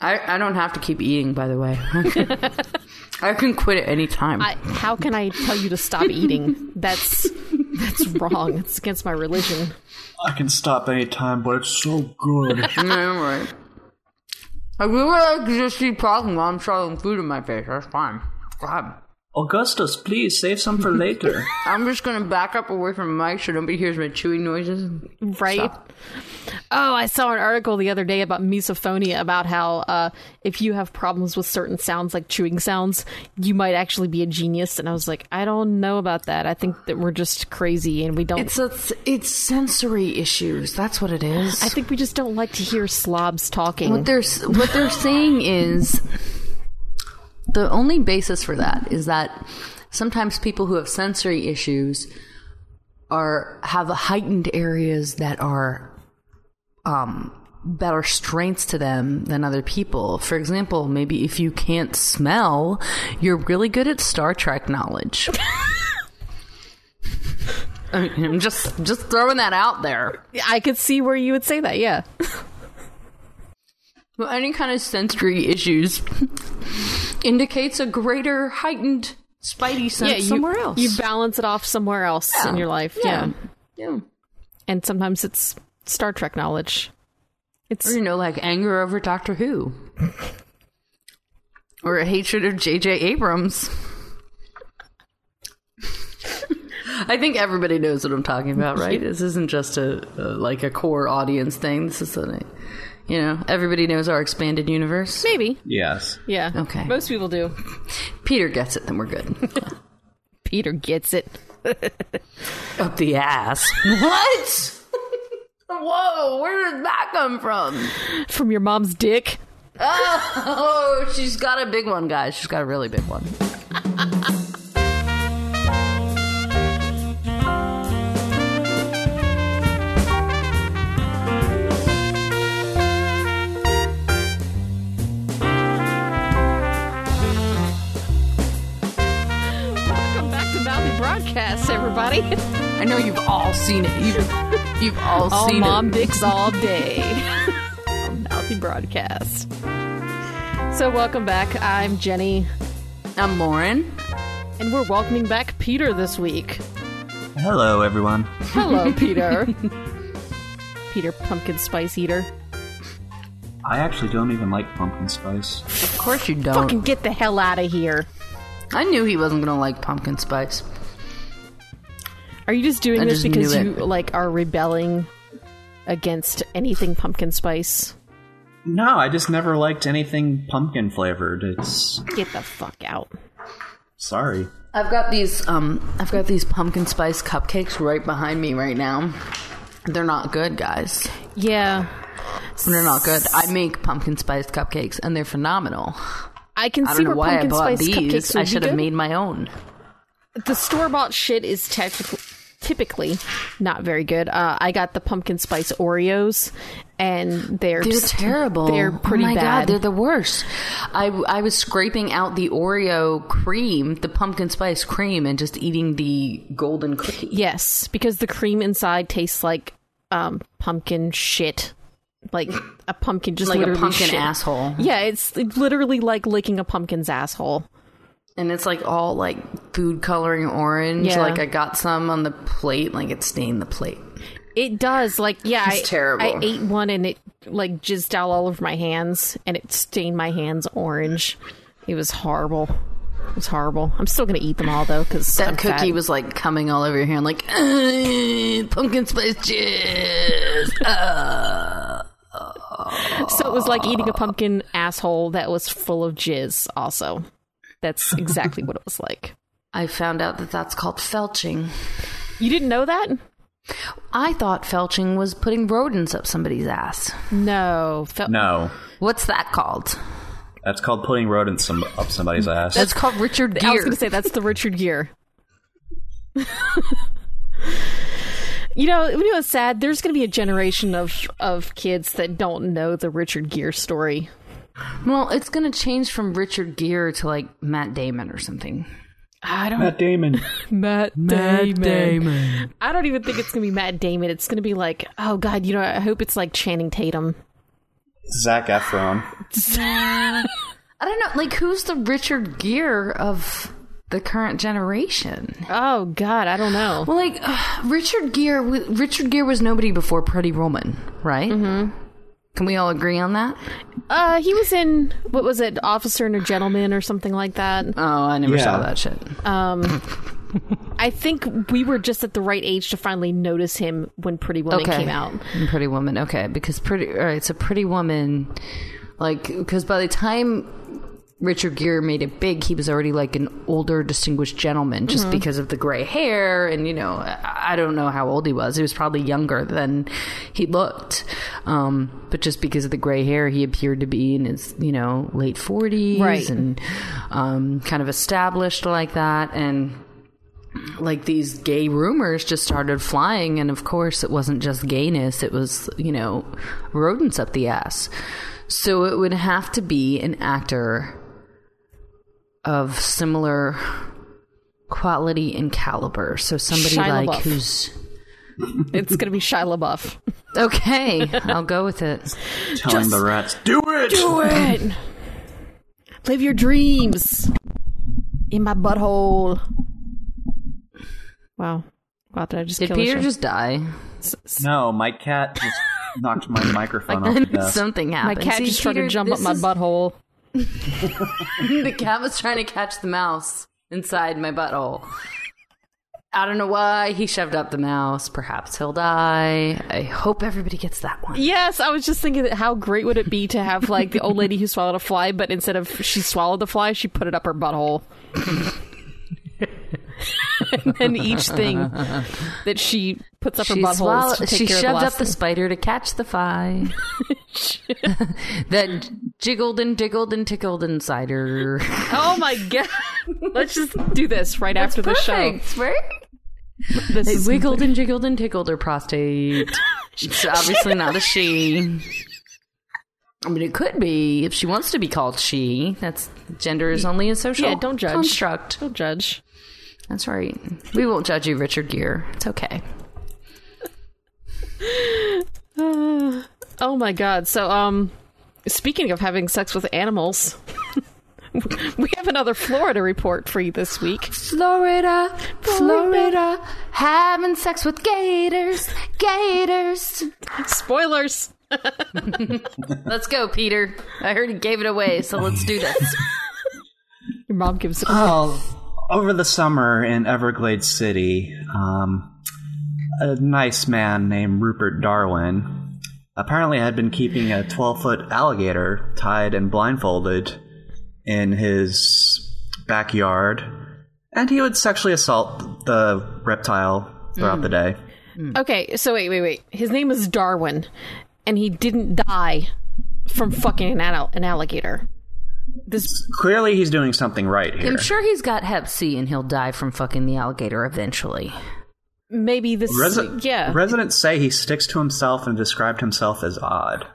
I, I don't have to keep eating, by the way. I can quit at any time. I, how can I tell you to stop eating? That's that's wrong. It's against my religion. I can stop anytime, but it's so good. Yeah, I'm right. I really like to just see problem while I'm shoveling food in my face. That's fine. God. Augustus, please save some for later. I'm just gonna back up away from mic so nobody hears my chewing noises. Right? Stop. Oh, I saw an article the other day about misophonia about how uh, if you have problems with certain sounds like chewing sounds, you might actually be a genius. And I was like, I don't know about that. I think that we're just crazy and we don't. It's a, it's sensory issues. That's what it is. I think we just don't like to hear slobs talking. what they're what they're saying is the only basis for that is that sometimes people who have sensory issues are have heightened areas that are um that are strengths to them than other people. For example, maybe if you can't smell, you're really good at Star Trek knowledge. I mean, I'm just just throwing that out there. I could see where you would say that. Yeah. Well, any kind of sensory issues indicates a greater heightened spidey sense yeah. You, somewhere else. You balance it off somewhere else in your life. Yeah. yeah. And sometimes it's Star Trek knowledge. It's Or, you know, like anger over Doctor Who. or a hatred of J.J. Abrams. I think everybody knows what I'm talking about, right? This isn't just a, a like a core audience thing. This is a, you know, everybody knows our expanded universe. maybe. yes. Yeah. Okay. Most people do. Peter gets it, then we're good. Peter gets it. Up the ass. What? Whoa, where did that come from? From your mom's dick. Oh, she's got a big one, guys. She's got a really big one. Mouthy Broadcast, everybody. I know you've all seen it. You've, you've all, all seen mom it. dicks all day. on Mouthy Broadcast. So, welcome back. I'm Jenny, I'm Lauren. and we're welcoming back Peter this week. Hello, everyone. Hello, Peter. Peter Pumpkin Spice Eater. I actually don't even like pumpkin spice. Of course you don't. Fucking get the hell out of here. I knew he wasn't gonna like pumpkin spice. Are you just doing I this just because you like are rebelling against anything pumpkin spice? No, I just never liked anything pumpkin flavored. It's Get the fuck out. sorry. I've got these um I've got these pumpkin spice cupcakes right behind me right now. They're not good, guys. Yeah. They're not good. I make pumpkin spice cupcakes and they're phenomenal. I can I see don't know where why I pumpkin bought spice cupcakes these. would I be should have good. made my own. the store bought shit is technically typically not very good. Uh, I got the pumpkin spice Oreos, and they're They're just- terrible. They're pretty oh my bad. god, they're the worst. I I was scraping out the Oreo cream, the pumpkin spice cream, and just eating the golden cookie. yes, because the cream inside tastes like um, pumpkin shit, like a pumpkin just Like a pumpkin shit. asshole. Yeah, it's it's literally like licking a pumpkin's asshole. And it's like all like food coloring orange. Yeah. Like I got some on the plate, like it stained the plate. It does. Like, yeah, I, It's terrible. I ate one and it like jizzed out all over my hands and it stained my hands orange. It was horrible. It was horrible. I'm still gonna eat them all though because That cookie was like coming all over your hand, like pumpkin spice jizz. Uh. so it was like eating a pumpkin asshole that was full of jizz. Also, that's exactly what it was like. I found out that that's called felching. You didn't know that? I thought felching was putting rodents up somebody's ass. No. Fel- No, What's that called? that's called putting rodents some, up somebody's ass. That's called Richard Gere. I was going to say that's the Richard Gere. you know, you know, it's sad. There's going to be a generation of of kids that don't know the Richard Gere story. Well, it's going to change from Richard Gere to like Matt Damon or something. I don't. Matt Damon. Matt Matt Damon. I don't even think it's going to be Matt Damon. It's going to be like, oh god, you know, I hope it's like Channing Tatum. Zac Efron. I don't know. Like, who's the Richard Gere of the current generation? oh God, I don't know. Well, like uh, Richard Gere. Richard Gere was nobody before Pretty Woman, right? Mm-hmm. Can we all agree on that? Uh, he was in what was it, Officer and a Gentleman or something like that. Oh, I never Yeah. saw that shit. Um, I think we were just at the right age to finally notice him when Pretty Woman okay. came out. Pretty Woman. Okay, because Pretty. All right, so Pretty Woman, like, because by the time Richard Gere made it big, he was already like an older, distinguished gentleman, just because of the gray hair, and you know, I don't know how old he was. He was probably younger than he looked, um, but just because of the gray hair, he appeared to be in his, you know, late forties, Right. and um, kind of established like that, and like these gay rumors just started flying. And of course it wasn't just gayness. It was you know rodents up the ass. So it would have to be an actor of similar quality and caliber so somebody Shia like LaBeouf. who's It's gonna be Shia LaBeouf. okay i'll go with it Telling the rats, do it! Do it. Live your dreams in my butthole. Wow. Wow, did I just did kill a peter show? just die No, my cat just knocked my microphone off to death. something happened. My happened cat See, just tried to jump up this my is- butthole. the cat was trying to catch the mouse inside my butthole. I don't know why he shoved up the mouse. Perhaps he'll die. I hope everybody gets that one. Yes, I was just thinking that how great would it be to have like the old lady who swallowed a fly, but instead of she swallowed the fly, she put it up her butthole. and then each thing that she puts up her She, butthole swallow- is to take she care of the shoved up the spider to catch the fly that jiggled and jiggled and tickled inside her. Oh my god! Let's just do this right after the show. Perfect, right? This It is wiggled and jiggled and tickled her prostate. It's obviously not a she. I mean, it could be if she wants to be called she. That's gender is only a social Yeah, don't judge. construct. Don't judge. That's right. We won't judge you, Richard Gere. It's okay. Oh my god. So, um, speaking of having sex with animals, we have another Florida report for you this week. Florida, Florida, having sex with gators, gators. Spoilers. Let's go, Peter. I heard he gave it away, so let's do this. Your mom gives it. Oh, over the summer in Everglades City, um, a nice man named Rupert Darwin apparently had been keeping a 12 foot alligator tied and blindfolded in his backyard, and he would sexually assault the reptile throughout the day. Okay, so wait, wait, wait. His name is Darwin, and he didn't die from fucking an, al- an alligator. This Clearly, he's doing something right here. I'm sure he's got Hep C and he'll die from fucking the alligator eventually. maybe this. Resi- yeah. Residents say he sticks to himself and described himself as odd,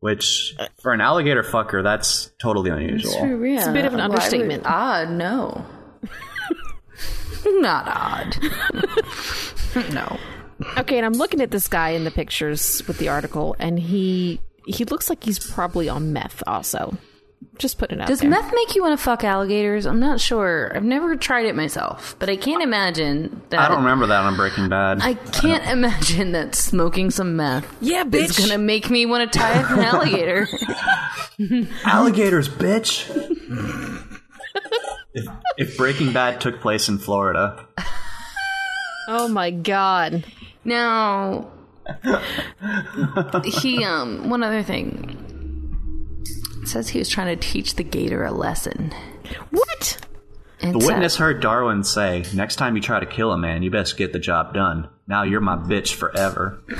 which for an alligator fucker, that's totally unusual. It's a bit of an understatement. Odd, no. Not odd. no. Okay, and I'm looking at this guy in the pictures with the article, and he he looks like he's probably on meth. Also, just putting it out Does there. meth make you want to fuck alligators? I'm not sure. I've never tried it myself, but I can't imagine that. I don't remember that on Breaking Bad. I can't imagine that smoking some meth yeah, is bitch. gonna make me want to tie up an alligator. Alligators, bitch. if, if Breaking Bad took place in Florida, Oh my god. now, he um one other thing It says he was trying to teach the gator a lesson. What? And the so- witness heard Darwin say, "Next time you try to kill a man, you best get the job done. Now you're my bitch forever."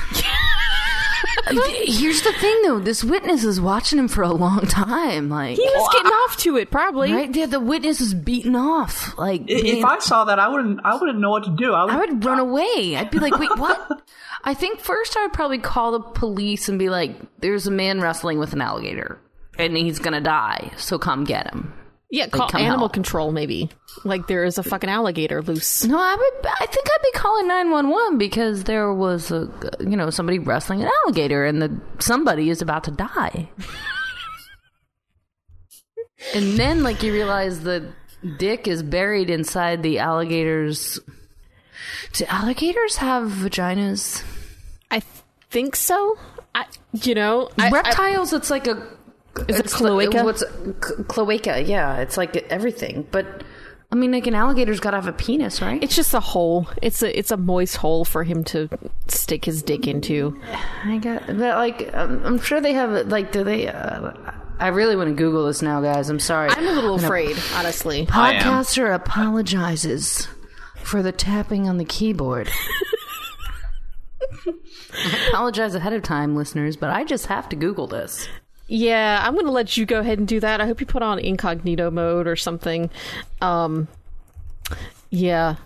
Here's the thing, though. This witness is watching him for a long time. Like He was getting off to it, probably. right there, the witness is beaten off. Like I- being- If I saw that, I wouldn't. I wouldn't know what to do. I would. I would run away. I'd be like, wait, what? I think first I would probably call the police and be like, there's a man wrestling with an alligator and he's gonna die, so come get him. Yeah, call come animal help. control, maybe. Like there is a fucking alligator loose. No, I would. I think I'd be calling nine one one because there was a, you know, somebody wrestling an alligator and the somebody is about to die. And then, like, you realize the dick is buried inside the alligator's. Do alligators have vaginas? I think so. I, you know, I, I, Reptiles, it's like a. Is it cloaca? What's cloaca? Yeah, it's like everything. But I mean, like an alligator's got to have a penis, right? it's just a hole. It's a it's a moist hole for him to stick his dick into. I got that. Like, um, I'm sure they have. Like, do they? Uh, I really want to Google this now, guys. I'm sorry. I'm a little afraid, honestly. I am. Podcaster apologizes for the tapping on the keyboard. I apologize ahead of time, listeners, but I just have to Google this. Yeah, I'm going to let you go ahead and do that. I hope you put on incognito mode or something. Um, yeah.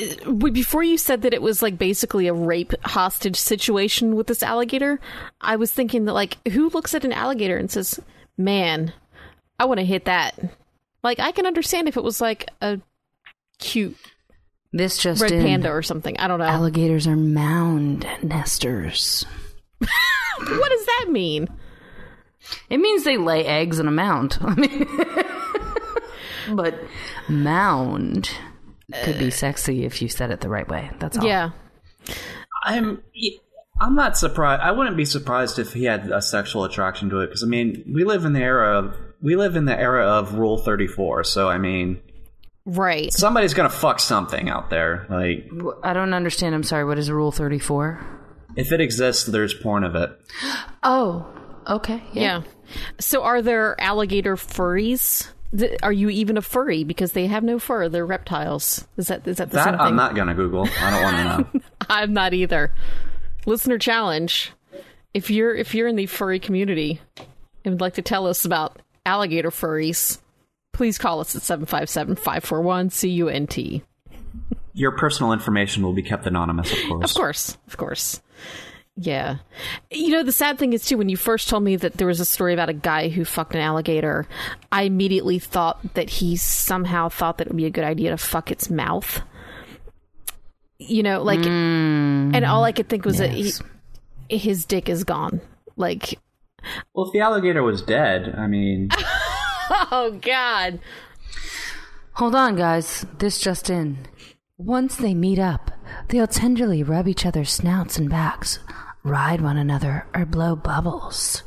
Uh, Before you said that it was like basically a rape hostage situation with this alligator, I was thinking that like who looks at an alligator and says, "Man, I want to hit that." Like I can understand if it was like a cute This just red in. panda or something. I don't know. Alligators are mound nesters. what does that mean? It means they lay eggs in a mound. I mean, but mound could be sexy if you said it the right way. That's all. Yeah. I'm I'm not surprised. I wouldn't be surprised if he had a sexual attraction to it because I mean, we live in the era of we live in the era of Rule Thirty Four. So I mean, Right. somebody's gonna fuck something out there. Like I don't understand. I'm sorry. What is Rule 34? if it exists, there's porn of it. Oh, okay. Yeah. So are there alligator furries? Are you even a furry because they have no fur? They're reptiles. Is that is that the That same thing? I'm not gonna Google. I don't want to know. I'm not either. Listener challenge. If you're if you're in the furry community and would like to tell us about alligator furries, please call us at 757-541-CUNT. Your personal information will be kept anonymous, of course. Of course. Of course. Yeah. You know, the sad thing is, too, when you first told me that there was a story about a guy who fucked an alligator, I immediately thought that he somehow thought that it would be a good idea to fuck its mouth. You know, like, mm. and all I could think was yes. that he, his dick is gone. Like, Well, if the alligator was dead, I mean, oh, God. Hold on, guys. This just in. Once they meet up, they'll tenderly rub each other's snouts and backs, ride one another, or blow bubbles.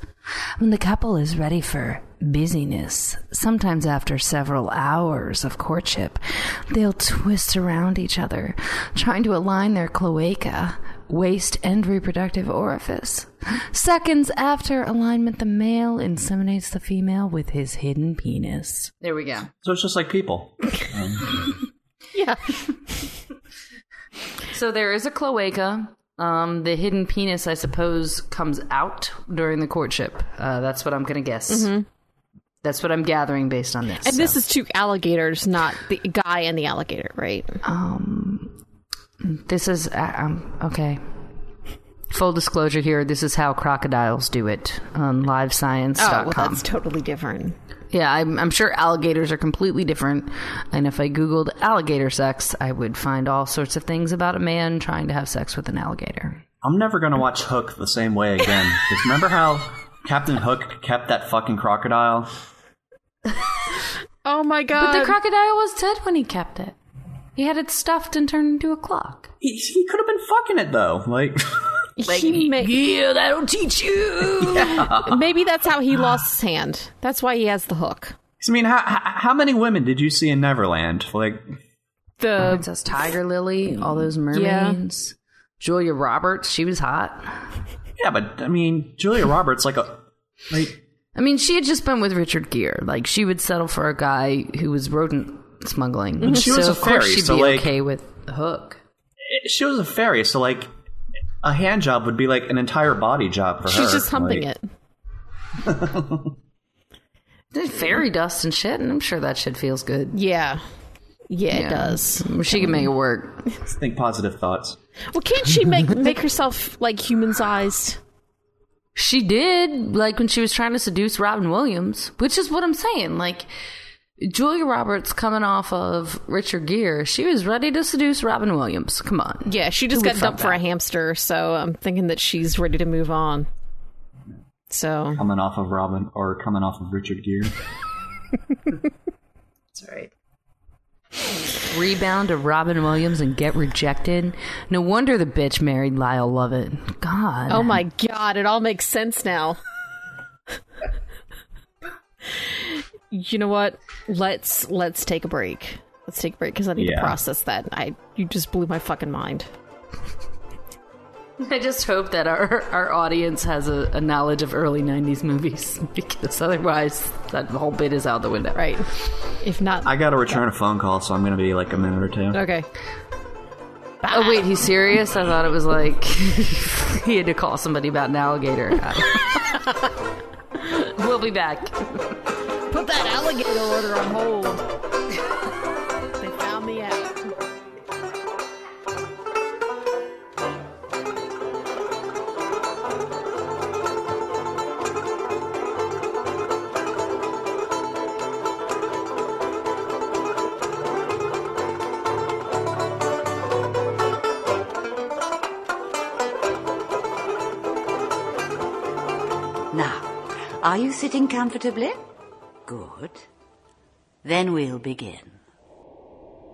When the couple is ready for busyness, sometimes after several hours of courtship, they'll twist around each other, trying to align their cloaca, waist, and reproductive orifice. Seconds after alignment, the male inseminates the female with his hidden penis. There we go. so it's just like people. Yeah. So there is a cloaca. Um, the hidden penis, I suppose, comes out during the courtship. Uh, that's what I'm going to guess. That's what I'm gathering based on this. And this is two alligators, not the guy and the alligator, right? um, this is uh, um, okay. Full disclosure here: this is how crocodiles do it on LiveScience.com. Oh, well, that's totally different. Yeah, I'm, I'm sure alligators are completely different. And if I googled alligator sex, I would find all sorts of things about a man trying to have sex with an alligator. I'm never gonna watch Hook the same way again. 'Cause remember how Captain Hook kept that fucking crocodile? Oh, my God. But the crocodile was dead when he kept it. He had it stuffed and turned into a clock. He, he could have been fucking it though. Like, He may- yeah, that'll teach you. maybe that's how he lost his hand. That's why he has the hook. I mean, how, how how many women did you see in Neverland? Like, The Princess Tiger Lily, all those mermaids. Julia Roberts, she was hot. yeah, but I mean, Julia Roberts, like a like. I mean, she had just been with Richard Gere. Like, she would settle for a guy who was rodent smuggling. She so was a of course fairy, she'd so, be like- okay with the hook. Eh, she was a fairy, so like a hand job would be like an entire body job for her. she's just humping Like, it. Fairy dust and shit, and I'm sure that shit feels good. Yeah. Yeah, it does. She can make it work. Think positive thoughts. Well, can't she make make herself like human sized? She did, like when she was trying to seduce Robin Williams, which is what I'm saying. Like, Julia Roberts coming off of Richard Gere, she was ready to seduce Robin Williams. Come on. Yeah, she just Who got dumped for a hamster, so I'm thinking that she's ready to move on. So Coming off of Robin or coming off of Richard Gere. That's right. Rebound to Robin Williams and get rejected. No wonder the bitch married Lyle Lovett. God. Oh my god, it all makes sense now. you know what? Let's let's take a break. Let's take a break because I need Yeah. to process that. I you just blew my fucking mind. I just hope that our, our audience has a, a knowledge of early 90s movies because otherwise that whole bit is out the window. Right. If not I got to return a phone call, so I'm going to be like a minute or two. Okay. Oh, wait, he's serious? I thought it was like he had to call somebody about an alligator. we'll be back. Put that alligator order on hold. they found me out. Now, are you sitting comfortably? Good. Then we'll begin.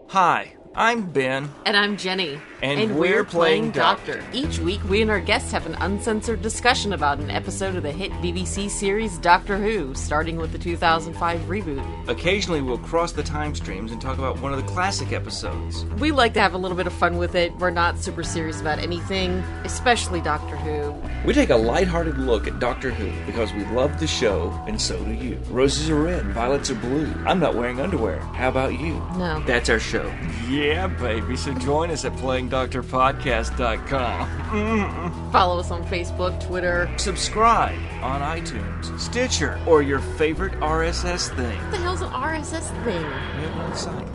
Hi, I'm Ben. And I'm Jenny. And we're playing Doctor. Each week, we and our guests have an uncensored discussion about an episode of the hit BBC series Doctor Who, starting with the 2005 reboot. Occasionally, we'll cross the time streams and talk about one of the classic episodes. We like to have a little bit of fun with it. We're not super serious about anything, especially Doctor Who. We take a lighthearted look at Doctor Who because we love the show, and so do you. Roses are red, violets are blue. I'm not wearing underwear. How about you? No. That's our show. Yeah, baby. So join us at playingdoctorpodcast.com. Mm-hmm. Follow us on Facebook, Twitter. Subscribe on iTunes, Stitcher, or your favorite RSS thing. What the hell's an RSS thing? We have one site.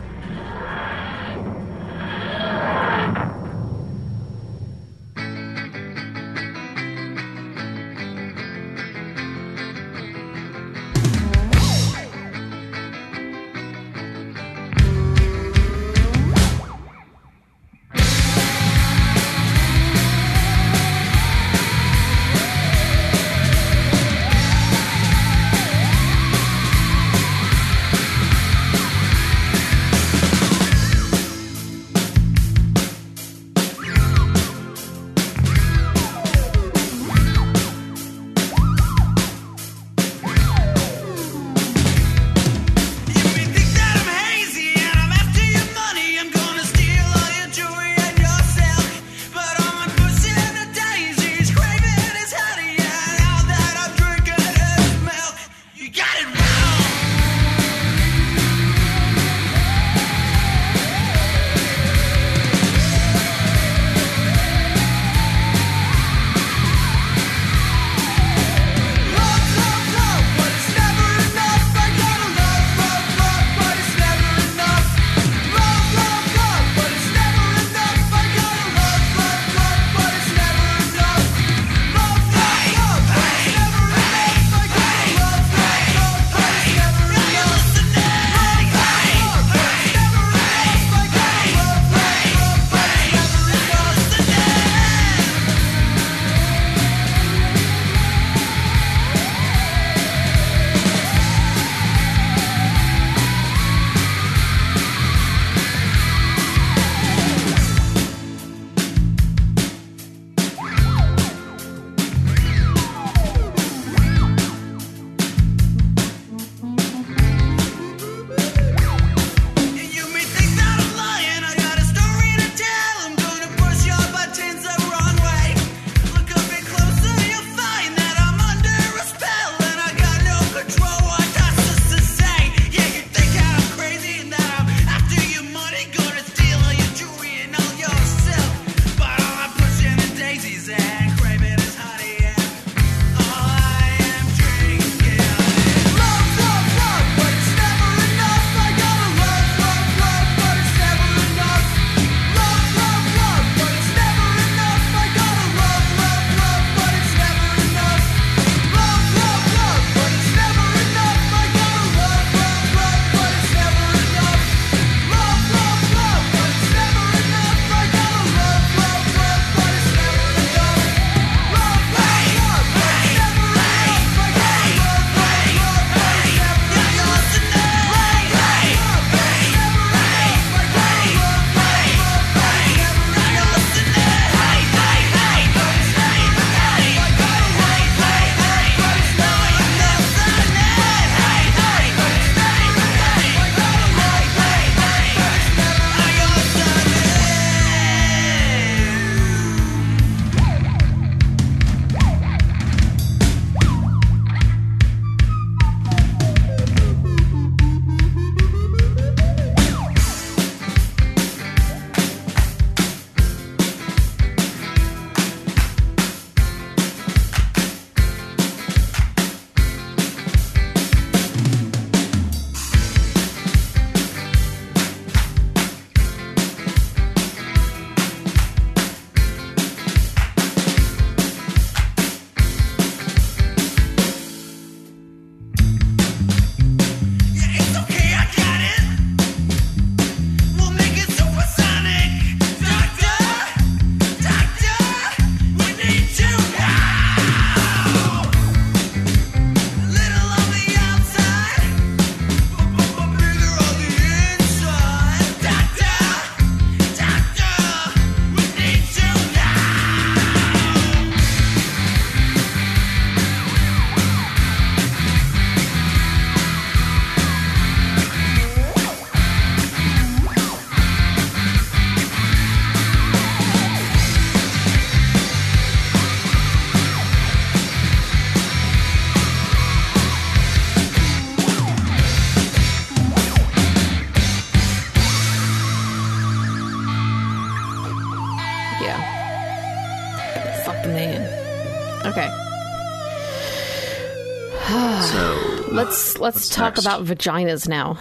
Let's let's What's talk next? about vaginas now.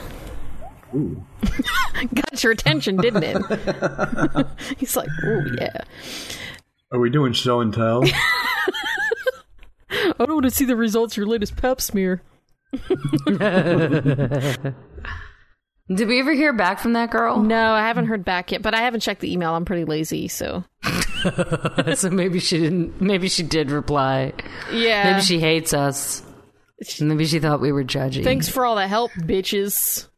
Got your attention, didn't it? He's like, oh yeah. Are we doing show and tell? I don't want to see the results of your latest pap smear. Did we ever hear back from that girl? No, I haven't heard back yet, but I haven't checked the email. I'm pretty lazy, so so maybe she didn't. Maybe she did reply. yeah. Maybe she hates us. Maybe she thought we were judging. Thanks for all the help, bitches.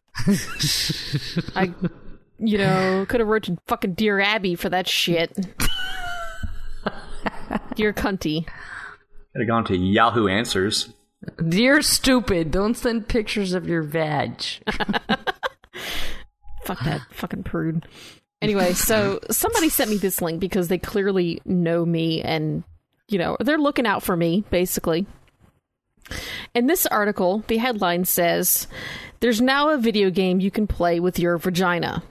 I, you know, could have wrote to fucking Dear Abby for that shit. Dear cunty. Could have gone to Yahoo Answers. You're stupid. Don't send pictures of your vag. Fuck that fucking prude. Anyway, so somebody sent me this link because they clearly know me and, you know, they're looking out for me, basically. In this article, the headline says There's now a video game you can play with your vagina.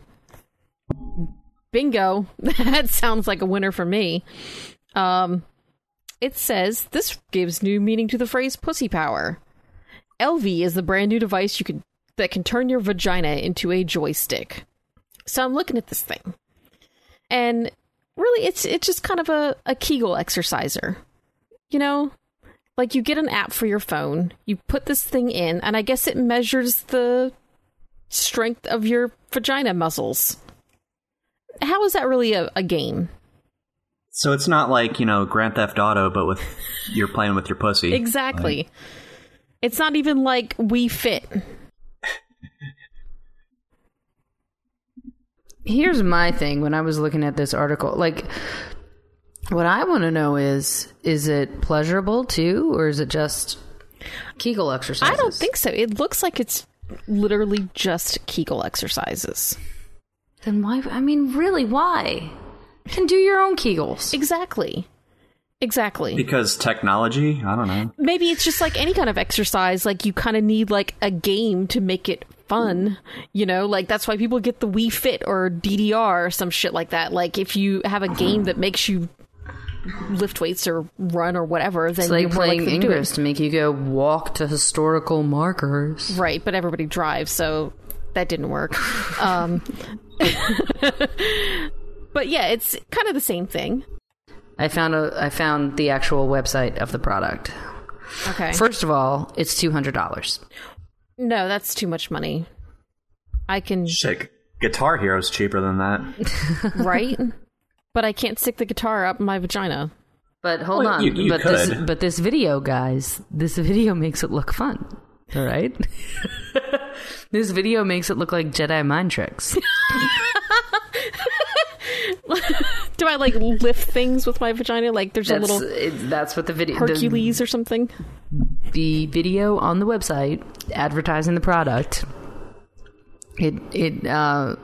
Bingo. that sounds like a winner for me. Um, it says this gives new meaning to the phrase pussy power. Elvie is the brand new device you can that can turn your vagina into a joystick. So I'm looking at this thing. And really it's it's just kind of a, a Kegel exerciser. You know? Like you get an app for your phone, you put this thing in, and I guess it measures the strength of your vagina muscles. How is that really a, a game? So it's not like, you know, Grand Theft Auto, but with you're playing with your pussy. Exactly. It's not even like we fit. Here's my thing when I was looking at this article. Like, what I want to know is is it pleasurable too, or is it just Kegel exercises? I don't think so. It looks like it's literally just Kegel exercises. Then why? I mean, really, why? You can do your own Kegels. Exactly. Exactly. Because technology? I don't know. Maybe it's just like any kind of exercise. Like you kind of need like a game to make it fun. You know, like that's why people get the Wii Fit or DDR or some shit like that. Like if you have a game that makes you lift weights or run or whatever, then It's like you're more playing likely to do it. To make you go walk to historical markers. Right, but everybody drives, so that didn't work. um, but yeah, it's kind of the same thing. I found a I found the actual website of the product. Okay. First of all, it's two hundred dollars. no, that's too much money. I can, Shit, Guitar Hero's cheaper than that. right? But I can't stick the guitar up my vagina. But hold Well, on, you- you but this but this video, guys, this video makes it look fun. All right, this video makes it look like Jedi mind tricks. Do I like lift things with my vagina? Like there's That's a little it, that's what the video the, Hercules or something? the video on the website advertising the product. It it uh,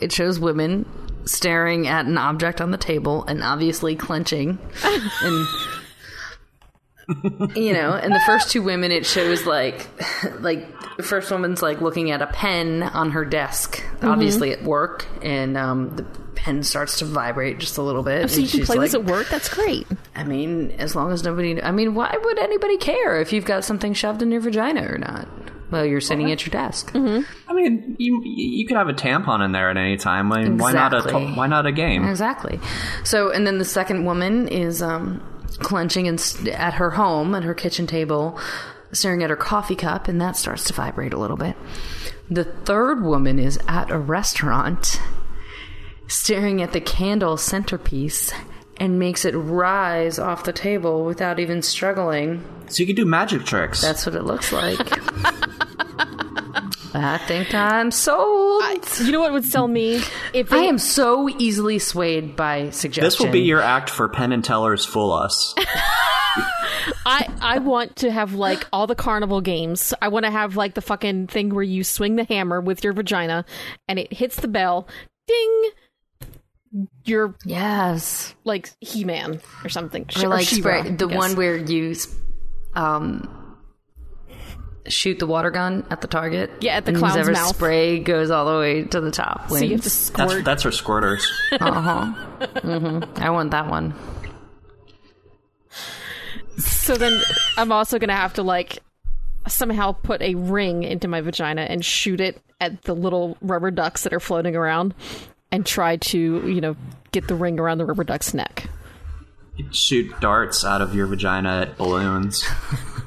it shows women staring at an object on the table and obviously clenching and you know and the first two women it shows like like the first woman's like looking at a pen on her desk obviously at work and um the pen starts to vibrate just a little bit So you can play like, this at work? That's great. I mean, as long as nobody. I mean, why would anybody care if you've got something shoved in your vagina or not? Well, you're sitting at your desk. I mean, you you could have a tampon in there at any time. I mean, why not a why not a game? Exactly. So, and then the second woman is um, clenching and st- at her home at her kitchen table, staring at her coffee cup, and that starts to vibrate a little bit. The third woman is at a restaurant, staring at the candle centerpiece. And makes it rise off the table without even struggling. So you can do magic tricks. That's what it looks like. I think I'm sold. I, You know what would sell me? If they, am so easily swayed by suggestion. this will be your act for Penn and Teller's Fool Us. I I want to have like all the carnival games. I want to have like the fucking thing where you swing the hammer with your vagina and it hits the bell. Ding. You're yes, like He-Man or something. or like She-Ra, spray the one where you um shoot the water gun at the target. Yeah, at the and clown's mouth. spray goes all the way to the top. So you have to squirt. That's that's for squirters. Uh huh. I want that one. So then I'm also gonna have to like somehow put a ring into my vagina and shoot it at the little rubber ducks that are floating around and try to, you know, get the ring around the rubber duck's neck. You'd shoot darts out of your vagina at balloons.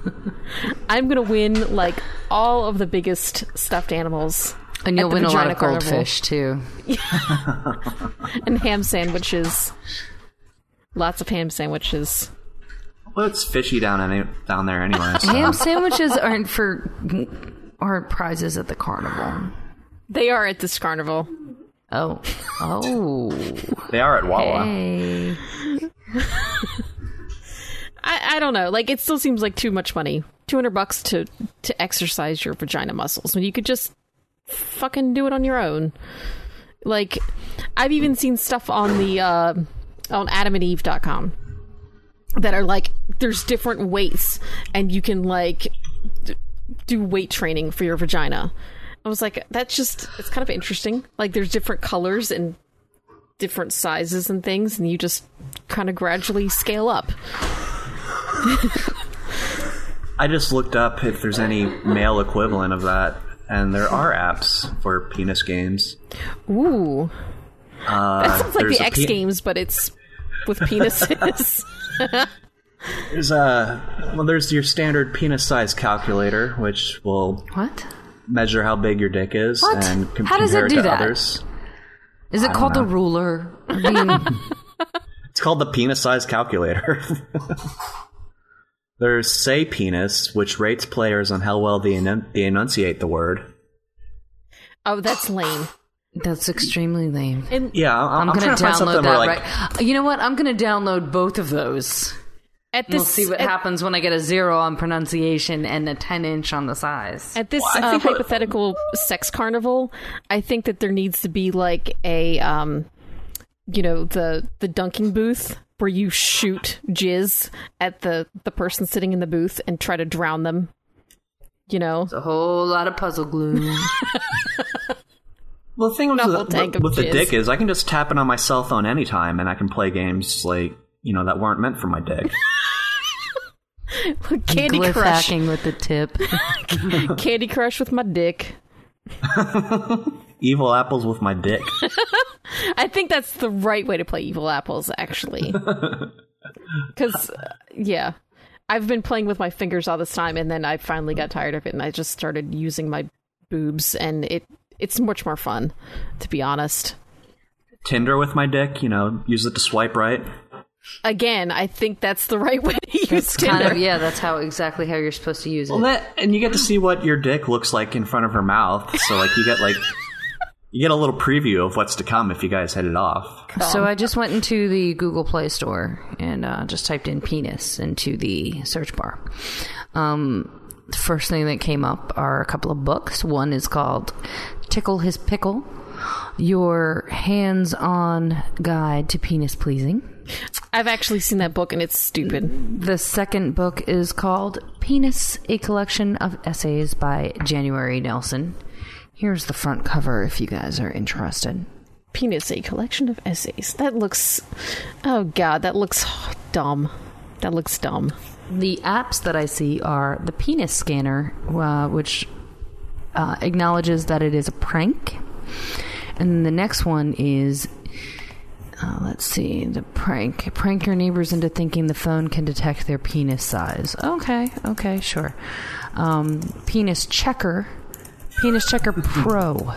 I'm gonna win like all of the biggest stuffed animals And you'll At win a lot vagina of carnival. goldfish too. and ham sandwiches. Lots of ham sandwiches. Well, it's fishy down any, down there anyway. so- Ham sandwiches aren't for aren't prizes at the carnival. They are at this carnival. Oh, oh, They are at Wawa. hey. I, I don't know. Like it still seems like too much money. Two hundred bucks to to exercise your vagina muscles when you could just fucking do it on your own. Like I've even seen stuff on the uh, on AdamandEve.com that are like there's different weights and you can like d- do weight training for your vagina. I was like, that's just it's kind of interesting. Like there's different colors and different sizes and things, and you just kind of gradually scale up. I just looked up if there's any male equivalent of that, and there are apps for penis games. Ooh, Uh, that sounds like the X pe- Games, but it's with penises. There's a well, there's your standard penis size calculator, which will What? Measure how big your dick is What? and com- How does it compare do to that? others. Is it called the ruler? It's called the penis size calculator. There's Say Penis, which rates players on how well they, enun- they enunciate the word. oh, that's lame. that's extremely lame. And Yeah, I'm, I'm, I'm gonna trying to find download that where like right. You know what? I'm gonna download both of those. At We'll this, see what at, happens when I get a zero on pronunciation and a 10 inch on the size. At this Well, uh, hypothetical sex carnival, I think that there needs to be like a, um, you know, the the dunking booth where you shoot jizz at the the person sitting in the booth and try to drown them. You know, a whole lot of puzzle glue. Well, the thing with, the, tank with, of with the dick is I can just tap it on my cell phone anytime, and I can play games like you know that weren't meant for my dick. Candy Glyph Crush, hacking with the tip. Candy Crush with my dick. Evil apples with my dick. I think that's the right way to play Evil Apples, actually. Because, uh, yeah, I've been playing with my fingers all this time, and then I finally got tired of it, and I just started using my boobs, and it it's much more fun, to be honest. Tinder with my dick. You know, use it to swipe right. Again, I think that's the right way to use It's Tinder. kind of yeah. That's how exactly how you're supposed to use it. Well, that and you get to see what your dick looks like in front of her mouth. So like you get like you get a little preview of what's to come if you guys head it off. So I just went into the Google Play Store and uh, just typed in penis into the search bar. Um, the first thing that came up are a couple of books. One is called Tickle His Pickle Your Hands on Guide to Penis Pleasing. I've actually seen that book, and it's stupid. The second book is called Penis, a collection of essays by January Nelson. Here's the front cover if you guys are interested. Penis, a collection of essays. That looks. Oh, God, that looks dumb. That looks dumb. The apps that I see are the penis scanner, uh, which uh, acknowledges that it is a prank. And the next one is, uh, let's see, the prank. Prank your neighbors into thinking the phone can detect their penis size. Okay, okay, sure. Um, penis checker. Penis checker Pro.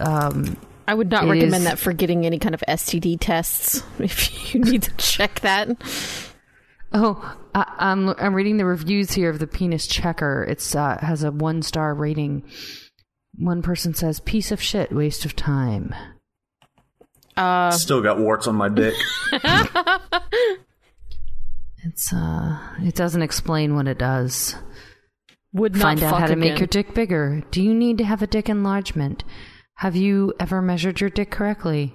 Um, I would not recommend is- that for getting any kind of STD tests if you need to check that. Oh, I, I'm I'm reading the reviews here of the penis checker. It's uh, has a one star rating. One person says, "Piece of shit, waste of time." Uh, Still got warts on my dick. It's uh, it doesn't explain what it does. would not Find out fuck how to again. make your dick bigger. Do you need to have a dick enlargement? Have you ever measured your dick correctly?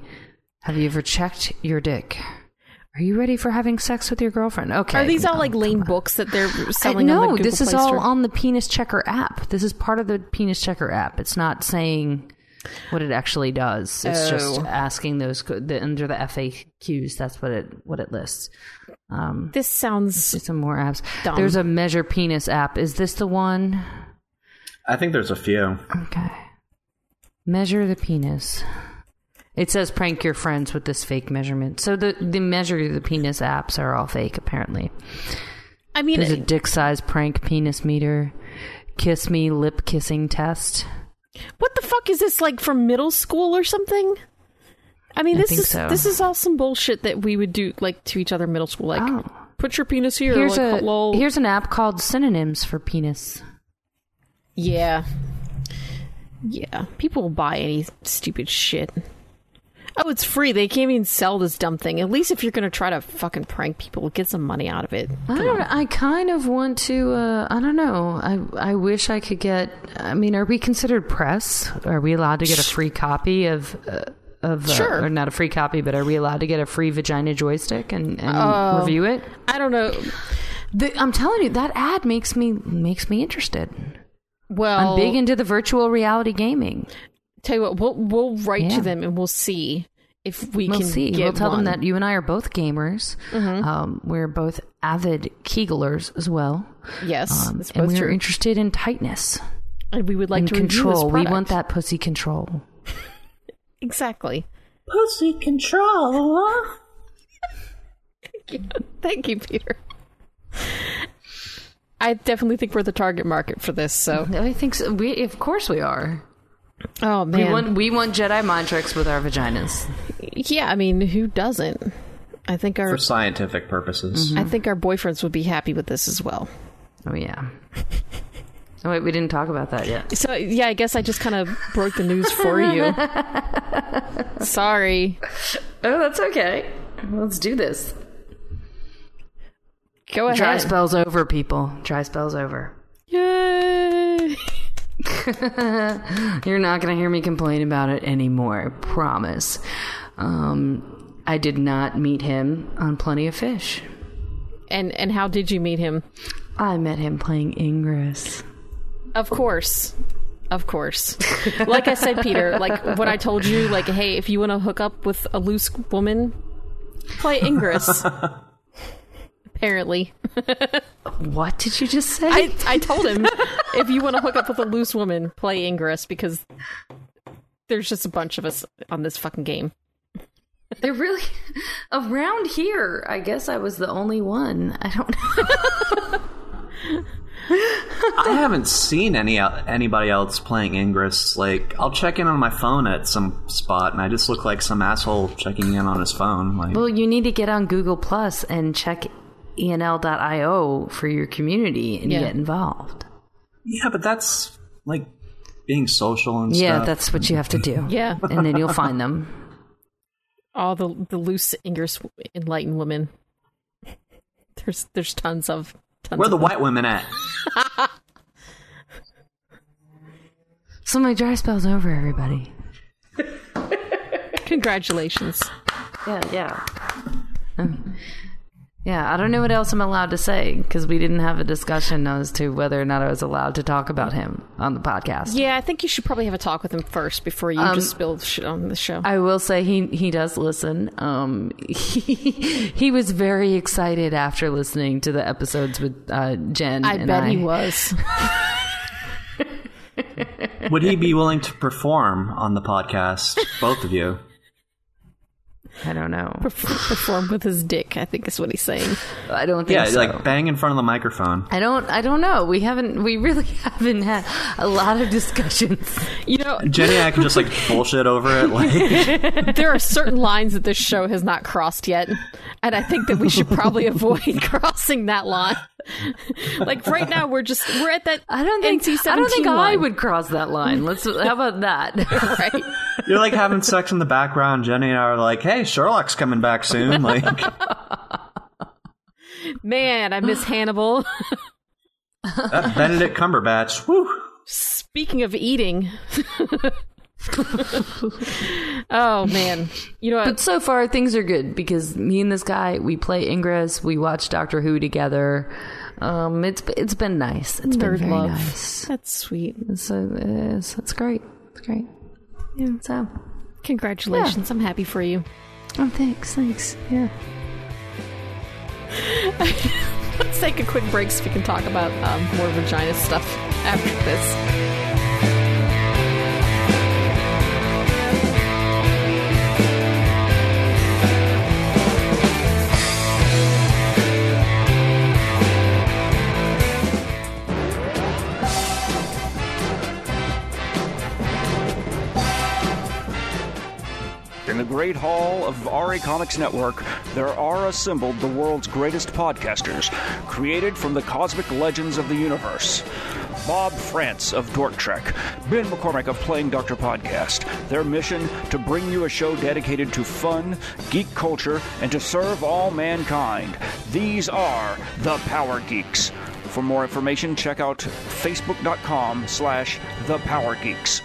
Have you ever checked your dick? Are you ready for having sex with your girlfriend? Okay. Are these all like lame on. books that they're I- selling on the no, Google this is Play all Store? on the Penis Checker app. This is part of the Penis Checker app. It's not saying what it actually does. It's just Oh. asking those the, under the FAQs. That's what it what it lists. Um, This sounds some more apps. Dumb. There's a Measure Penis app. Is this the one? I think there's a few. Okay. Measure the penis. It says prank your friends with this fake measurement. So the the measure the penis apps are all fake apparently. I mean There's a dick size prank penis meter, kiss me lip kissing test. what the fuck is this like from middle school or something? I mean this think is so. this is all some bullshit that we would do like to each other in middle school like Oh. put your penis here Here's like, a lol. here's an app called Synonyms for Penis. Yeah. Yeah. People will buy any stupid shit. Oh, it's free. They can't even sell this dumb thing. At least if you're going to try to fucking prank people, get some money out of it. I don't. I kind of want to. Uh, I don't know. I I wish I could get. I mean, are we considered press? Are we allowed to get a free copy of? Uh, of uh, Sure. or not a free copy, but are we allowed to get a free vagina joystick and, and review it? I don't know. The, I'm telling you, that ad makes me makes me interested. Well, I'm big into the virtual reality gaming. Tell you what, we'll we'll write Yeah. to them and we'll see if we We'll can see. get We'll tell one. them that you and I are both gamers. Um, we're both avid Keglers as well. Yes, Um, that's and we're true. interested in tightness and we would like and to control. this We want that pussy control. exactly. Pussy control. Thank you, Peter. I definitely think we're the target market for this. So, I think so. We, of course, we are. Oh man, We want we want Jedi mind tricks with our vaginas. yeah. I mean, who doesn't? I think our For scientific purposes. I think our boyfriends would be happy with this as well. Oh yeah. Oh wait, we didn't talk about that yet. So yeah, I guess I just kind of broke the news for you. Sorry. Oh, that's okay. Let's do this. Go ahead. Dry spells over, people. Dry spells over. Yay! You're not going to hear me complain about it anymore. Promise. Um, I did not meet him on Plenty of Fish. And and how did you meet him? I met him playing Ingress. Of course. Of course. Like I said, Peter, like what I told you, like, hey, if you want to hook up with a loose woman, play Ingress. Apparently. What did you just say? I, I told him if you want to hook up with a loose woman, play Ingress because there's just a bunch of us on this fucking game. They're really around here. I guess I was the only one. I don't know. I haven't seen any anybody else playing Ingress. Like, I'll check in on my phone at some spot, and I just look like some asshole checking in on his phone. Like, Well, you need to get on Google Plus and check enl.io for your community and Yeah. get involved. yeah, but that's like being social and stuff. Yeah, stuff. that's what you have to do. Yeah. And then you'll find them. All the the loose Ingress enlightened women. There's there's tons of tons Where of the them. white women at? So my dry spell's over, everybody. Congratulations. Yeah, yeah. Um, yeah, I don't know what else I'm allowed to say because we didn't have a discussion as to whether or not I was allowed to talk about him on the podcast. Yeah, I think you should probably have a talk with him first before you just spill shit on the show. I will say he he does listen. Um, he he was very excited after listening to the episodes with uh, Jen. I and bet I. he was. Would he be willing to perform on the podcast? Both of you. I don't know. Perform with his dick, I think is what he's saying. I don't think Yeah, so. like bang in front of the microphone. I don't. I don't know. We haven't. We really haven't had a lot of discussions. You know, Jenny and I can just like bullshit over it. Like, there are certain lines that this show has not crossed yet, and I think that we should probably avoid crossing that line. like right now, we're just we're at that. I don't think. NC-17 I don't think I would cross that line. Let's. How about that? Right. you're like having sex in the background. Jenny and I are like, "Hey, Sherlock's coming back soon." Like, Man, I miss Hannibal. that Benedict Cumberbatch. Woo. Speaking of eating. oh man. You know what? But so far things are good because me and this guy we play Ingress. We watch Doctor Who together. Um, it's it's been nice. It's been very love. nice. That's sweet. So it's, it's great. It's great. Yeah. So. Congratulations. I'm happy for you. Oh, thanks. Thanks. Yeah. Let's take a quick break so we can talk about um, more vagina stuff after this. The great hall of RA Comics Network, there are assembled the world's greatest podcasters, created from the cosmic legends of the universe. Bob France of Dork Trek, Ben McCormick of Playing Doctor Podcast. Their mission to bring you a show dedicated to fun, geek culture, and to serve all mankind. These are the Power Geeks. For more information, check out facebook.com slash the Power Geeks.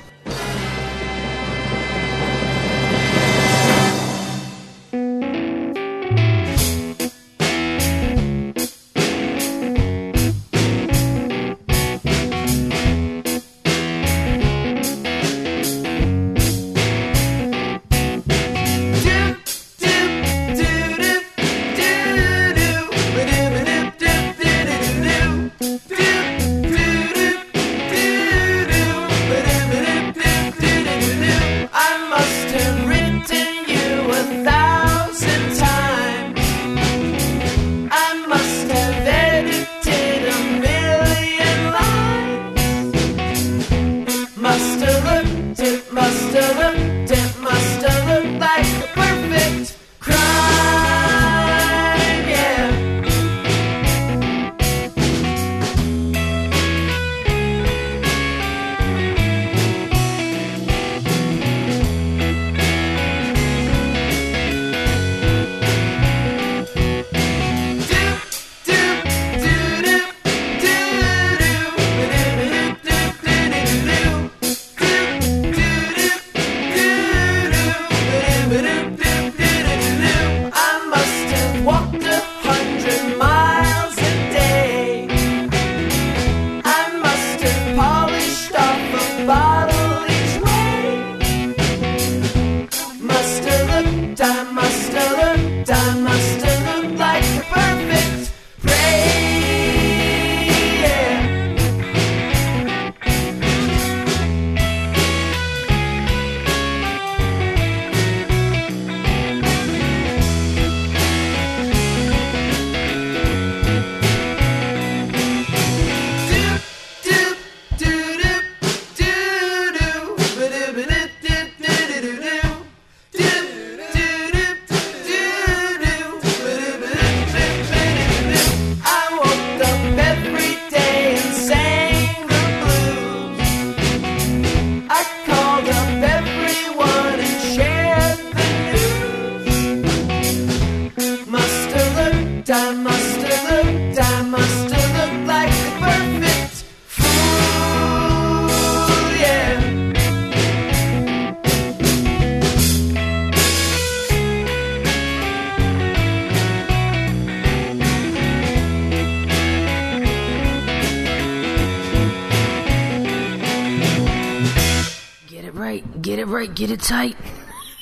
It right. Get it tight.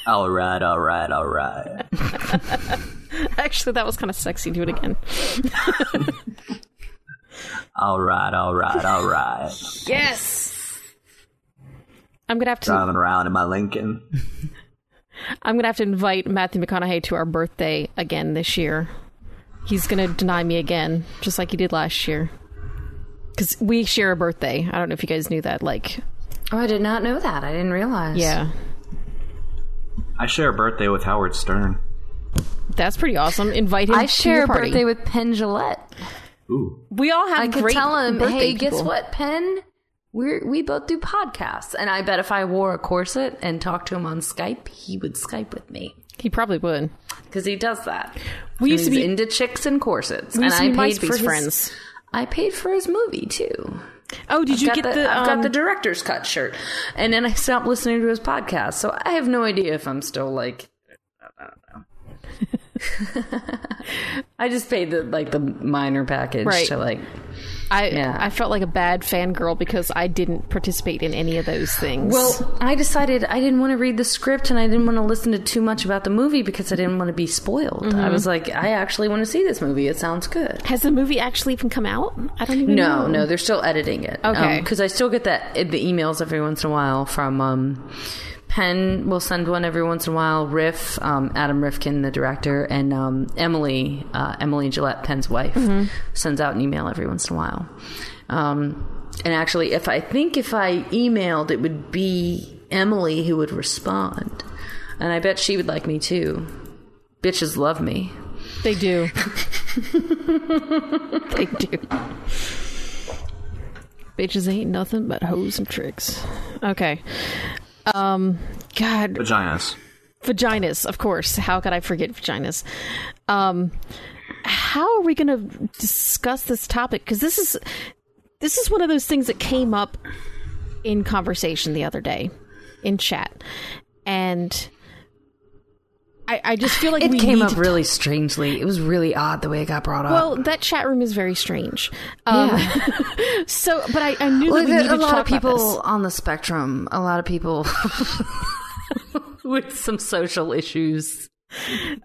All right, all right, all right. Actually, that was kind of sexy. Do it again. All right, all right, all right. Yes. I'm gonna have to. Driving around in my Lincoln. I'm gonna have to invite Matthew McConaughey to our birthday again this year. He's gonna deny me again, just like he did last year. Because we share a birthday. I don't know if you guys knew that. Like, Oh, I did not know that. I didn't realize. yeah, I share a birthday with Howard Stern. that's pretty awesome. Invite him. I to share your a party. birthday with Penn Jillette. Ooh. We all have great I could great tell him, birthday hey, guess people." what, Penn? We're we both do podcasts, and I bet if I wore a corset and talked to him on Skype, he would Skype with me He probably would. because he does that. We used to He's be- into chicks and corsets, We used and to I be paid for MySpace his, friends. I paid for his movie too. Oh, did you Got get the? I've um, got the director's cut shirt, and then I stopped listening to his podcast, so I have no idea if I'm still like. I don't know. I just paid the like the minor package Right. to like I Yeah. I felt like a bad fangirl because I didn't participate in any of those things. Well, I decided I didn't want to read the script and I didn't want to listen to too much about the movie because I didn't want to be spoiled. I was like, I actually want to see this movie. It sounds good. has the movie actually even come out? I don't even know. No, no, they're still editing it. Okay. because I still get that the emails every once in a while from um, Penn. Will send one every once in a while. Riff, um, Adam Rifkin, the director, and um, Emily, uh, Emily Jillette, Penn's wife, sends out an email every once in a while. Um, and actually, if I think if I emailed, it would be Emily who would respond, and I bet she would like me too. Bitches love me. They do. they do. Bitches ain't nothing but hoes and tricks. Okay. Um, God, Vaginas. vaginas, of course. How could I forget vaginas? Um, how are we going to discuss this topic? Because this is this is one of those things that came up in conversation the other day in chat, and I, I just feel like It came up really strangely. It was really odd the way it got brought up. Well, that chat room is very strange. Um, so, but I, I knew Well, that we needed a lot of people on the spectrum, a lot of people with some social issues.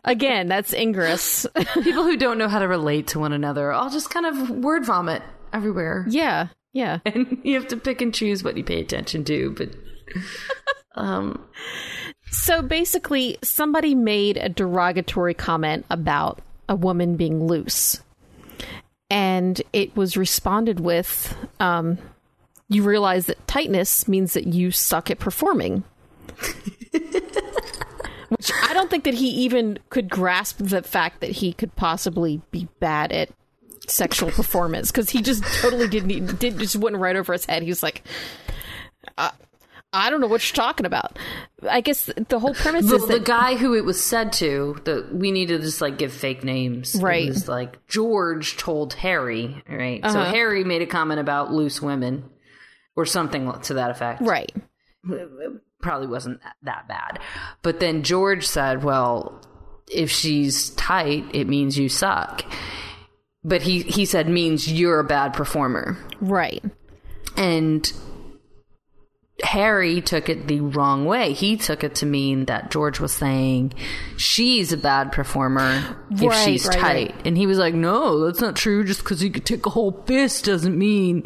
Again, that's Ingress. people who don't know how to relate to one another, all just kind of word vomit everywhere. yeah, yeah. And you have to pick and choose what you pay attention to. But um, So basically, somebody made a derogatory comment about a woman being loose, and it was responded with, um, "You realize that tightness means that you suck at performing." Which I don't think that he even could grasp the fact that he could possibly be bad at sexual performance because he just totally didn't did just went right over his head. He was like, uh, I don't know what you're talking about. I guess the whole premise the, is the guy who it was said to, the we need to just like give fake names. Right. It was like George told Harry, right? So Uh-huh. Harry made a comment about loose women or something to that effect. right, probably wasn't that bad. But then George said, well, if she's tight, it means you suck. But he, he said means you're a bad performer. right, And Harry took it the wrong way. He took it to mean that George was saying she's a bad performer if Right, she's right, tight. right. And he was like, no, that's not true. Just because you could take a whole fist doesn't mean.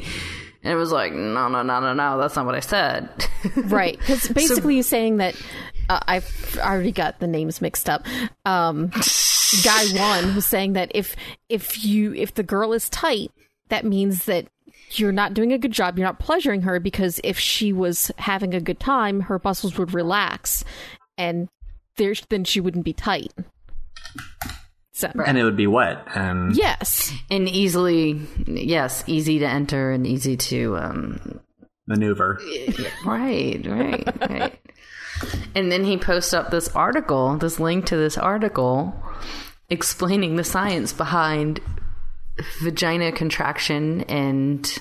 And it was like, no, no, no, no, no. That's not what I said. right. Because basically, he's saying that uh, I've already got the names mixed up. Um, guy one was saying that if if you if the girl is tight, that means that you're not doing a good job. You're not pleasuring her because if she was having a good time, her muscles would relax, and there then she wouldn't be tight. So And it would be wet. And yes, and easily yes easy to enter and easy to um maneuver. right right right and then he posts up this article this link to this article explaining the science behind vagina contraction and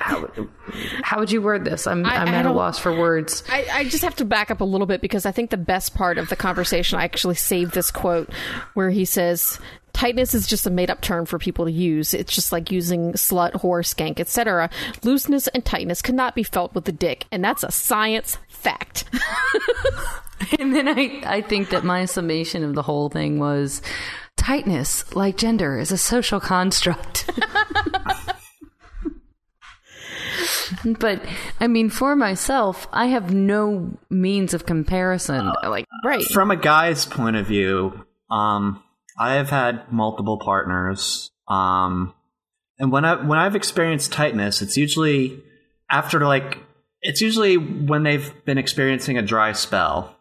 how, how would you word this i'm, I- am at a loss for words I, I just have to back up a little bit because I think the best part of the conversation, I actually saved this quote where he says, Tightness is just a made up term for people to use. It's just like using slut, whore, skank, etc. Looseness and tightness cannot be felt with the dick, and that's a science fact. and then I, I think that my summation of the whole thing was tightness like gender is a social construct but i mean for myself i have no means of comparison like right. From a guy's point of view, um, I have had multiple partners. Um, and when I when I've experienced tightness, it's usually after like it's usually when they've been experiencing a dry spell,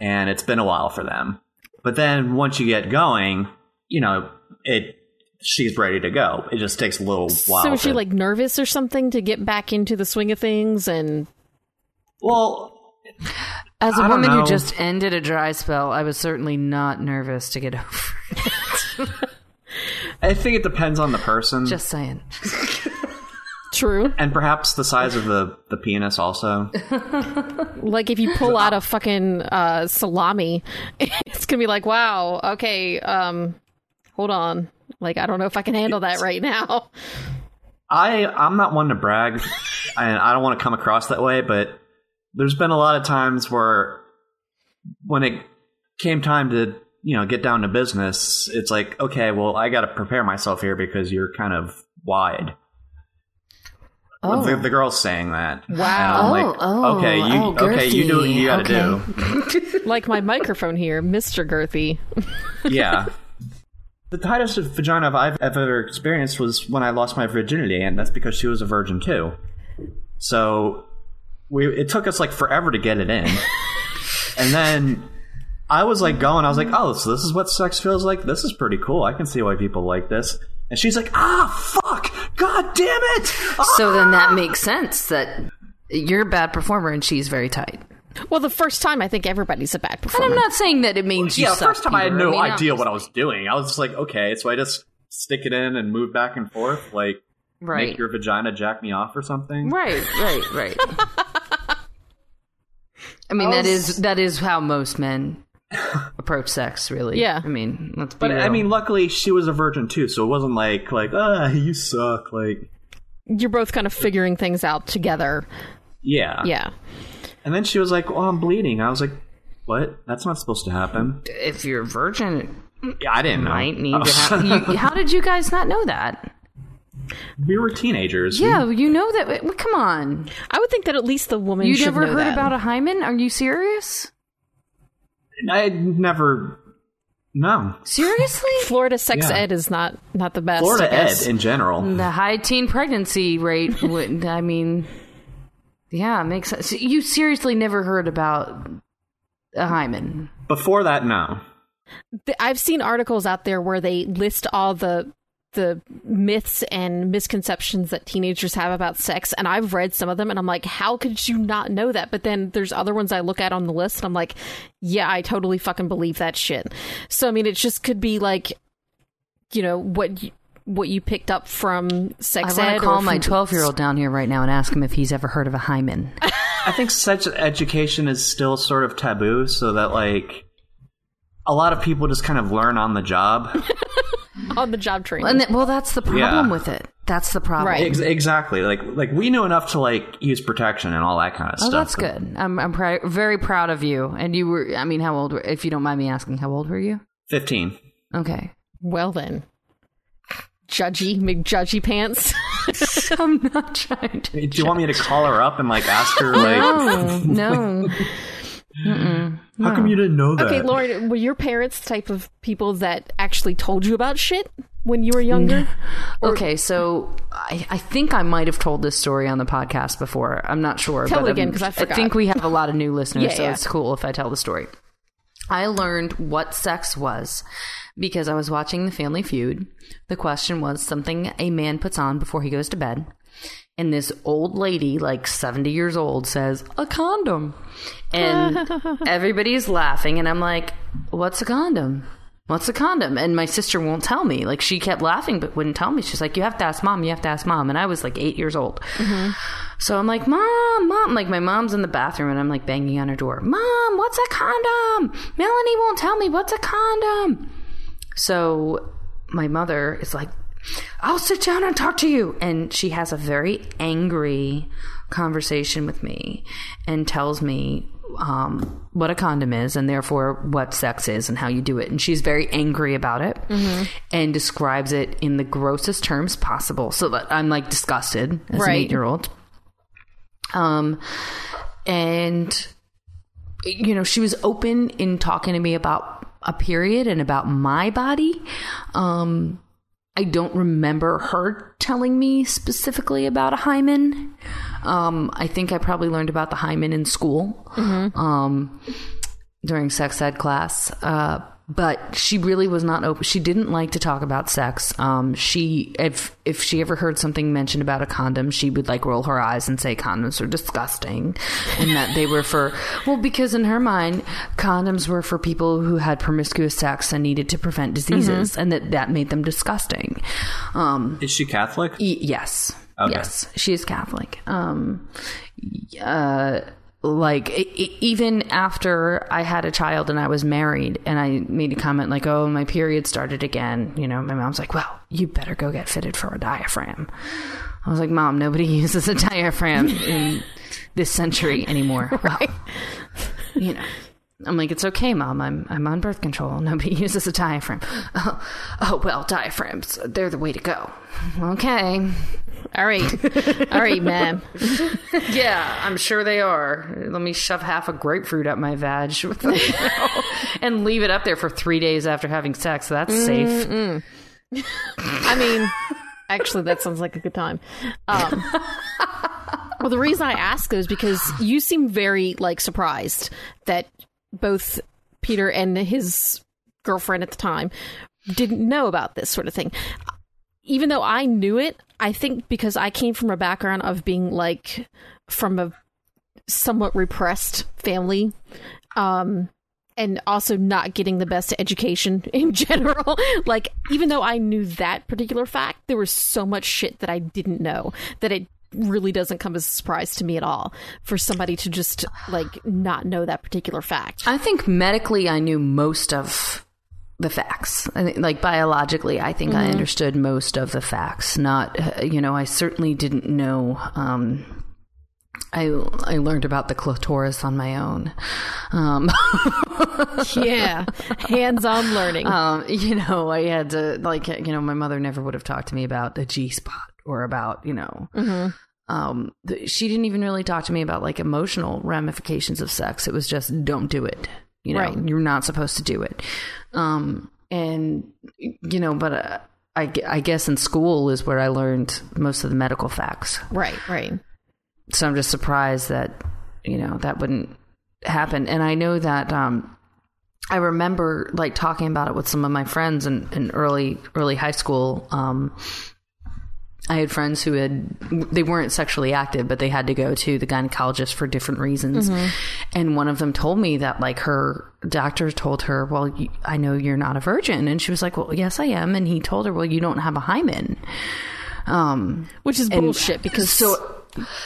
and it's been a while for them. But then once you get going, you know it. She's ready to go. It just takes a little while. So is she to- like nervous or something to get back into the swing of things? And well, as a I woman who just ended a dry spell i was certainly not nervous to get over it I think it depends on the person, just saying true, and perhaps the size of the the penis also. like if you pull out a fucking uh, salami, it's gonna be like, wow, okay, um, hold on. Like, I don't know if I can handle that right now. I I'm not one to brag, and I don't want to come across that way. But there's been a lot of times where, when it came time to you know get down to business, it's like okay, well I got to prepare myself here because you're kind of wide. Oh. The, the girl's saying that. Wow. I'm Oh, like, oh, okay, you oh, okay, you do what you got to girthy. do. Like my microphone here, Mr. Girthy. yeah. The tightest vagina I've ever experienced was when I lost my virginity, and that's because she was a virgin too. So we it took us like forever to get it in, and then I was like going, I was like, oh, so this is what sex feels like. This is pretty cool. I can see why people like this. And she's like, ah, fuck, god damn it. Ah! So then that makes sense that you're a bad performer and she's very tight. Well, the first time, I think everybody's a bad person. And. I'm not saying that it means you yeah, suck, first time I had Peter. no mean, idea what I was doing. I was just like, okay, so I just stick it in and move back and forth, like Right. make your vagina jack me off or something. Right, right, right. I mean, that is that is how most men approach sex. Really, Yeah. I mean, let's be But real. I mean, luckily she was a virgin too, so it wasn't like like ah you suck. Like You're both kind of figuring things out together. yeah, Yeah. And then she was like, "Well, I'm bleeding." I was like, "What? That's not supposed to happen." if you're a virgin, Yeah, I didn't it know. might need oh. to have. You, how did you guys not know that? we were teenagers. Yeah, you know that. well, Come on, I would think that at least the woman you should never know heard that. about a hymen? Are you serious? I never. No, Seriously? Florida sex Yeah. ed is not not the best. Florida Ed in general. The high teen pregnancy rate would. I mean, yeah, it makes sense. You seriously never heard about a hymen? Before that, no. I've seen articles out there where they list all the the myths and misconceptions that teenagers have about sex and I've read some of them and I'm like how could you not know that but then there's other ones I look at on the list and I'm like yeah I totally fucking believe that shit so I mean it just could be like you know what you, what you picked up from sex I sex want ed to call my 12 year old down here right now and ask him if he's ever heard of a hymen. I think sex education is still sort of taboo, so that like a lot of people just kind of learn on the job. on the job training And th- well, that's the problem Yeah. with it. That's the problem. Right. Ex- exactly. Like like we know enough to like use protection and all that kind of Oh, stuff. that's good. I'm I'm pr- very proud of you. And you were. I mean, how old? Were, if you don't mind me asking, how old were you? Fifteen. Okay. well then judgy McJudgy pants I'm not trying to. Do you want me to call her up and like ask her like No, no. how come you didn't know that? Okay, Lauren, were your parents the type of people that actually told you about shit when you were younger? Okay, so I, I think I might have told this story on the podcast before. I'm not sure. Tell but it again, 'cause I forgot. think we have a lot of new listeners, Yeah, so yeah. it's cool if I tell the story. I learned what sex was because I was watching The Family Feud. The question was something a man puts on before he goes to bed. And this old lady, like 70 years old, says, a condom. And everybody's laughing. And I'm like, what's a condom? What's a condom? And my sister won't tell me. Like, she kept laughing, but wouldn't tell me. She's like, you have to ask mom. You have to ask mom. And I was like eight years old. Mm-hmm. So I'm like, Mom, Mom. Like, my mom's in the bathroom and I'm like banging on her door. Mom, what's a condom? Melanie won't tell me what's a condom. So my mother is like, I'll sit down and talk to you. And she has a very angry conversation with me and tells me um, what a condom is and therefore what sex is and how you do it. And she's very angry about it and describes it in the grossest terms possible. So that I'm like disgusted as an Right. eight year old. Um, and you know, she was open in talking to me about a period and about my body. Um, I don't remember her telling me specifically about a hymen. Um, I think I probably learned about the hymen in school um, during sex ed class. Uh, but she really was not open. She didn't like to talk about sex. Um, she, if if she ever heard something mentioned about a condom, she would like roll her eyes and say condoms are disgusting, and that they were for well, because in her mind, condoms were for people who had promiscuous sex and needed to prevent diseases, and that that made them disgusting. Um, Is she Catholic? Y- yes. Okay. Yes. She is Catholic. Um, uh, like e- even after I had a child and I was married and I made a comment like, "Oh, my period started again," you know, my mom's like, "Well, you better go get fitted for a diaphragm." I was like, "Mom, nobody uses a diaphragm in this century anymore." Well, you know. I'm like, it's okay, mom. I'm I'm on birth control. Nobody uses a diaphragm. Oh, oh well, diaphragms. They're the way to go. Okay. All right, all right, man. Yeah, I'm sure they are. Let me shove half a grapefruit up my vag and leave it up there for three days after having sex. That's safe. I mean, actually, that sounds like a good time. Um, well, the reason I ask is because you seem very like surprised that both Peter and his girlfriend at the time didn't know about this sort of thing. Even though I knew it, I think because I came from a background of being like from a somewhat repressed family. Um, and also not getting the best education in general. like, even though I knew that particular fact, there was so much shit that I didn't know that it really doesn't come as a surprise to me at all for somebody to just like not know that particular fact. I think medically, I knew most of the facts. I think, like biologically, I think I understood most of the facts. Not, uh, you know, I certainly didn't know. Um, I I learned about the clitoris on my own. Um, yeah, hands-on learning. um, you know, I had to like, you know, my mother never would have talked to me about the G spot or about, you know, um, th- she didn't even really talk to me about like emotional ramifications of sex. It was just don't do it. You know, Right. you're not supposed to do it. Um, and you know, but uh, I, I guess in school is where I learned most of the medical facts. right, right. So I'm just surprised that you know that wouldn't happen. And I know that um, I remember like talking about it with some of my friends in, in early early high school. Um, I had friends who had they weren't sexually active, but they had to go to the gynecologist for different reasons. And one of them told me that like her doctor told her, "Well, you, I know you're not a virgin," and she was like, "Well, yes, I am." And he told her, "Well, you don't have a hymen." Um, Which is bullshit because so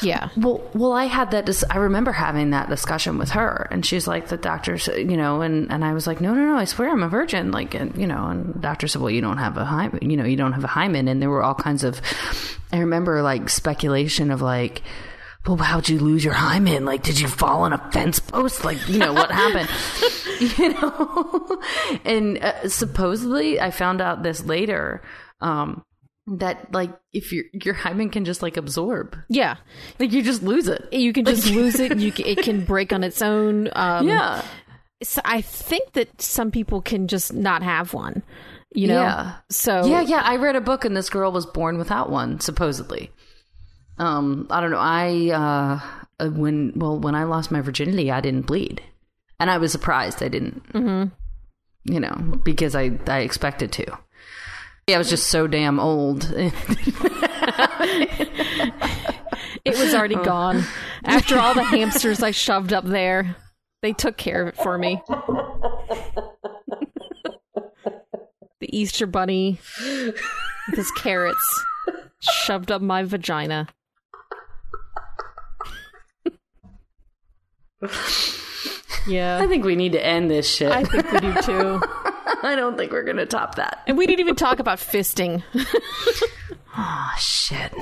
yeah, well, well, I had that. Dis- I remember having that discussion with her, and she's like, "The doctor, said, you know," and and I was like, "No, no, no, I swear I'm a virgin." Like, and you know, and the doctor said, "Well, you don't have a hymen, you know, you don't have a hymen," and there were all kinds of. I remember like speculation of like. Well, how'd you lose your hymen? Like, did you fall on a fence post? Like, you know, what happened? you know? and uh, supposedly, I found out this later, um, that like if your your hymen can just like absorb yeah. like you just lose it. You can just lose it. You can, it can break on its own. Um, yeah. so I think that some people can just not have one. You know. Yeah. So Yeah, yeah. I read a book and this girl was born without one, supposedly. Um, I don't know. I uh, uh, when well when I lost my virginity, I didn't bleed, and I was surprised I didn't. Mm-hmm. You know, because I I expected to. I was just so damn old. It was already oh. gone. After all the hamsters I shoved up there, they took care of it for me. the Easter bunny with his carrots shoved up my vagina. Yeah. I think we need to end this shit. I think we do too. I don't think we're gonna top that. And we didn't even talk about fisting. Oh shit.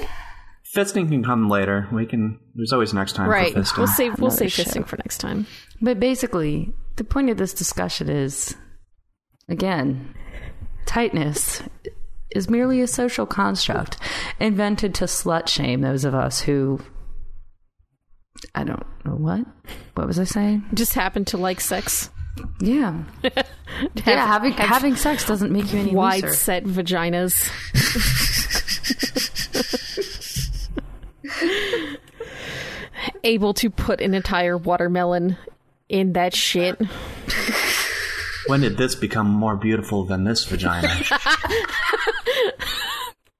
Fisting can come later. We can. There's always next time right. for fisting. We'll save we'll Another save show. fisting for next time. But basically, the point of this discussion is again, tightness is merely a social construct invented to slut shame those of us who. I don't know what. What was I saying? Just happened to like sex. Yeah, yeah. Having having sex doesn't make you any Wide looser. set vaginas. Able to put an entire watermelon in that shit. When did this become more beautiful than this vagina?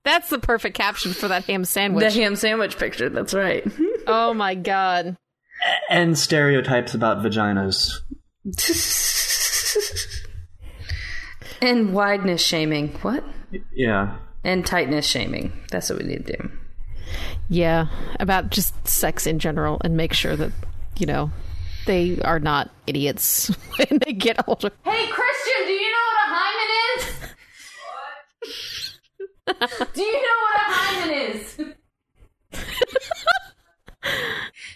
That's the perfect caption for that ham sandwich. The ham sandwich picture. That's right. oh my god. and stereotypes about vaginas. and wideness shaming. What? Yeah. And tightness shaming. That's what we need to do. Yeah, about just sex in general and make sure that you know, they are not idiots when they get older. Hey, Christian, do you know what a hymen is? What? Do you know what a hymen is?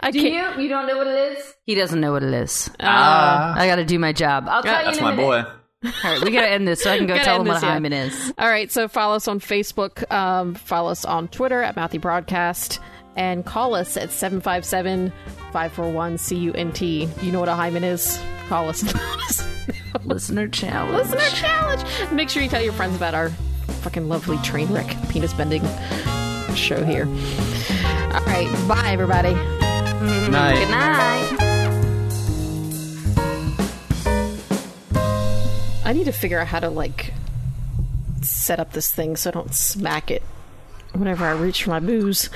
I Do can't. you? You don't know what it is? He doesn't know what it is. Ah, I got to do my job. I'll tell you that's my boy. All right, we got to end this so I can go tell him what yeah. hymen is. All right, so follow us on Facebook, um, follow us on Twitter at Mouthy Broadcast, and call us at 757 541 CUNT. You know what a hymen is? Call us. Listener challenge. Listener challenge. Make sure you tell your friends about our fucking lovely train wreck penis bending show here. All right, bye, everybody. Night. Good night. I need to figure out how to, like, set up this thing so I don't smack it whenever I reach for my booze.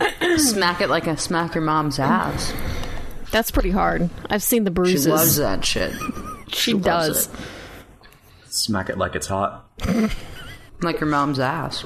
Smack it like I smack your mom's ass. That's pretty hard. I've seen the bruises. She loves that shit. She, loves does. it. Smack it like it's hot. Like your mom's ass.